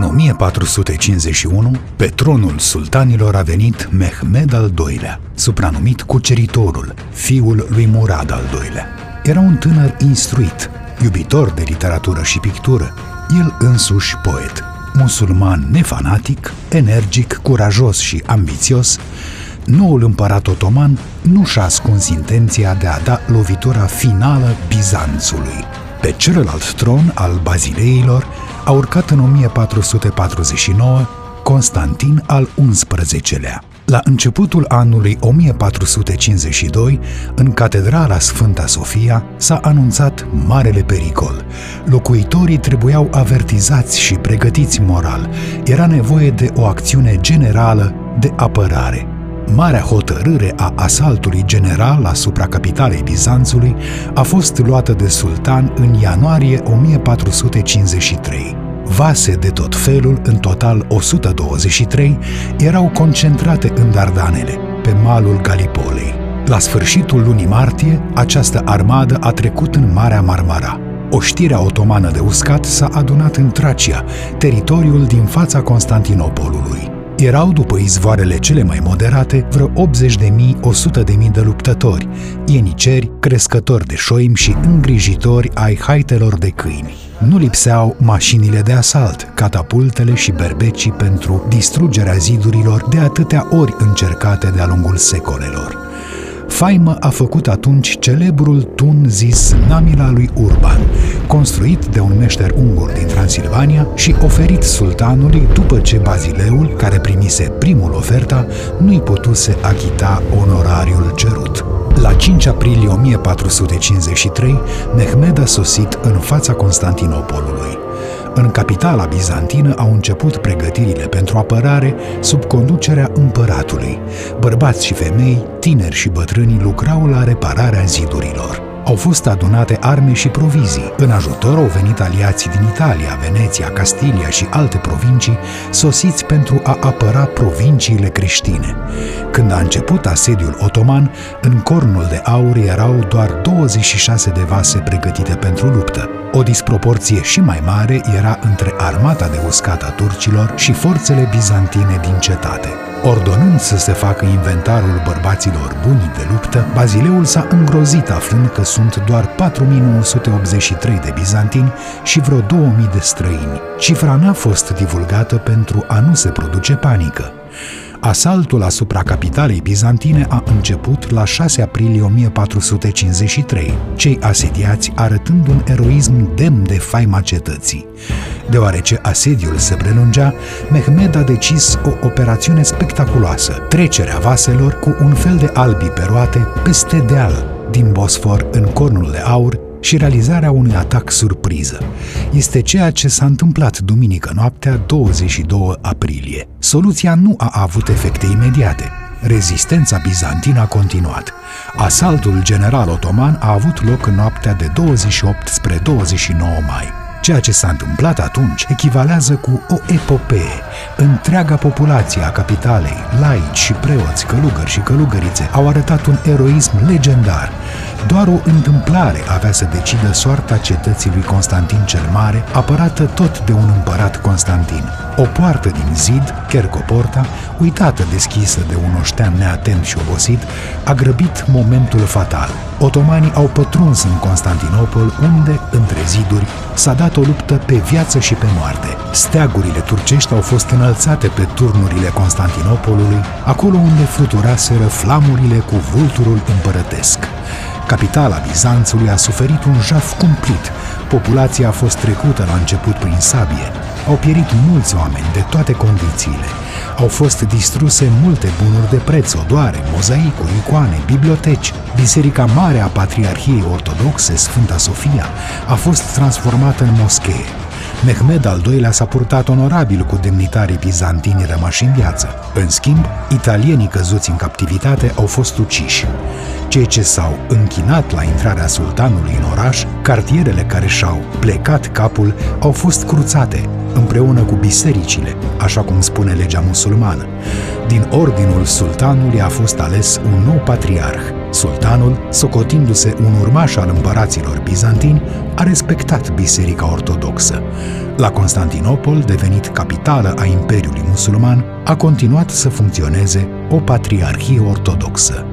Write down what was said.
1451, pe tronul sultanilor a venit Mehmed al II-lea, supranumit Cuceritorul, fiul lui Murad al II-lea. Era un tânăr instruit, iubitor de literatură și pictură, el însuși poet. Musulman nefanatic, energic, curajos și ambițios, noul împărat otoman nu și-a ascuns intenția de a da lovitura finală Bizanțului. Pe celălalt tron al Bazileilor a urcat în 1449 Constantin al XI-lea. La începutul anului 1452, în catedrala Sfânta Sofia, s-a anunțat marele pericol. Locuitorii trebuiau avertizați și pregătiți moral. Era nevoie de o acțiune generală de apărare. Marea hotărâre a asaltului general asupra capitalei Bizanțului a fost luată de sultan în ianuarie 1453. Vase de tot felul, în total 123, erau concentrate în Dardanele, pe malul Galipolei. La sfârșitul lunii martie, această armadă a trecut în Marea Marmara. Oștirea otomană de uscat s-a adunat în Tracia, teritoriul din fața Constantinopolului. Erau, după izvoarele cele mai moderate, vreo 80 de mii, 100 de mii de luptători, ieniceri, crescători de șoim și îngrijitori ai haitelor de câini. Nu lipseau mașinile de asalt, catapultele și berbecii pentru distrugerea zidurilor de atâtea ori încercate de-a lungul secolelor. Faimă a făcut atunci celebrul tun zis Namila lui Urban, construit de un meșter ungur din Transilvania și oferit sultanului după ce Bazileul, care primise primul oferta, nu-i putuse achita onorariul cerut. La 5 aprilie 1453, Mehmed a sosit în fața Constantinopolului. În capitala bizantină au început pregătirile pentru apărare sub conducerea împăratului. Bărbați și femei, tineri și bătrâni lucrau la repararea zidurilor. Au fost adunate arme și provizii. În ajutor au venit aliații din Italia, Veneția, Castilia și alte provincii, sosiți pentru a apăra provinciile creștine. Când a început asediul otoman, în cornul de aur erau doar 26 de vase pregătite pentru luptă. O disproporție și mai mare era între armata de uscat a turcilor și forțele bizantine din cetate. Ordonând să se facă inventarul bărbaților buni de luptă, Bazileul s-a îngrozit aflând că sunt doar 4983 de bizantini și vreo 2000 de străini. Cifra n-a fost divulgată pentru a nu se produce panică. Asaltul asupra capitalei bizantine a început la 6 aprilie 1453, cei asediați arătând un eroism demn de faima cetății. Deoarece asediul se prelungea, Mehmed a decis o operațiune spectaculoasă, trecerea vaselor cu un fel de albi pe roate peste deal, din Bosfor în cornul de aur și realizarea unui atac surpriză. Este ceea ce s-a întâmplat duminică noaptea 22 aprilie. Soluția nu a avut efecte imediate. Rezistența bizantină a continuat. Asaltul general otoman a avut loc în noaptea de 28 spre 29 mai. Ceea ce s-a întâmplat atunci echivalează cu o epopee. Întreaga populație a capitalei, laici și preoți, călugări și călugărițe au arătat un eroism legendar. Doar o întâmplare avea să decidă soarta cetății lui Constantin cel Mare, apărată tot de un împărat Constantin. O poartă din zid, Chercoporta, uitată deschisă de un oștean neatent și obosit, a grăbit momentul fatal. Otomanii au pătruns în Constantinopol, unde, între ziduri, s-a dat o luptă pe viață și pe moarte. Steagurile turcești au fost înălțate pe turnurile Constantinopolului, acolo unde fluturaseră flamurile cu vulturul împărătesc. Capitala Bizanțului a suferit un jaf cumplit. Populația a fost trecută la început prin sabie. Au pierit mulți oameni de toate condițiile. Au fost distruse multe bunuri de preț, odoare, mozaicuri, icoane, biblioteci. Biserica Mare a Patriarhiei Ortodoxe, Sfânta Sofia, a fost transformată în moschee. Mehmed al II-lea s-a purtat onorabil cu demnitarii bizantini rămași în viață. În schimb, italienii căzuți în captivitate au fost uciși. Cei ce s-au închinat la intrarea sultanului în oraș, cartierele care și-au plecat capul, au fost cruțate, împreună cu bisericile, așa cum spune legea musulmană. Din ordinul sultanului a fost ales un nou patriarh. Sultanul, socotindu-se un urmaș al împăraților bizantini, a respectat biserica ortodoxă. La Constantinopol, devenit capitală a Imperiului Musulman, a continuat să funcționeze o patriarhie ortodoxă.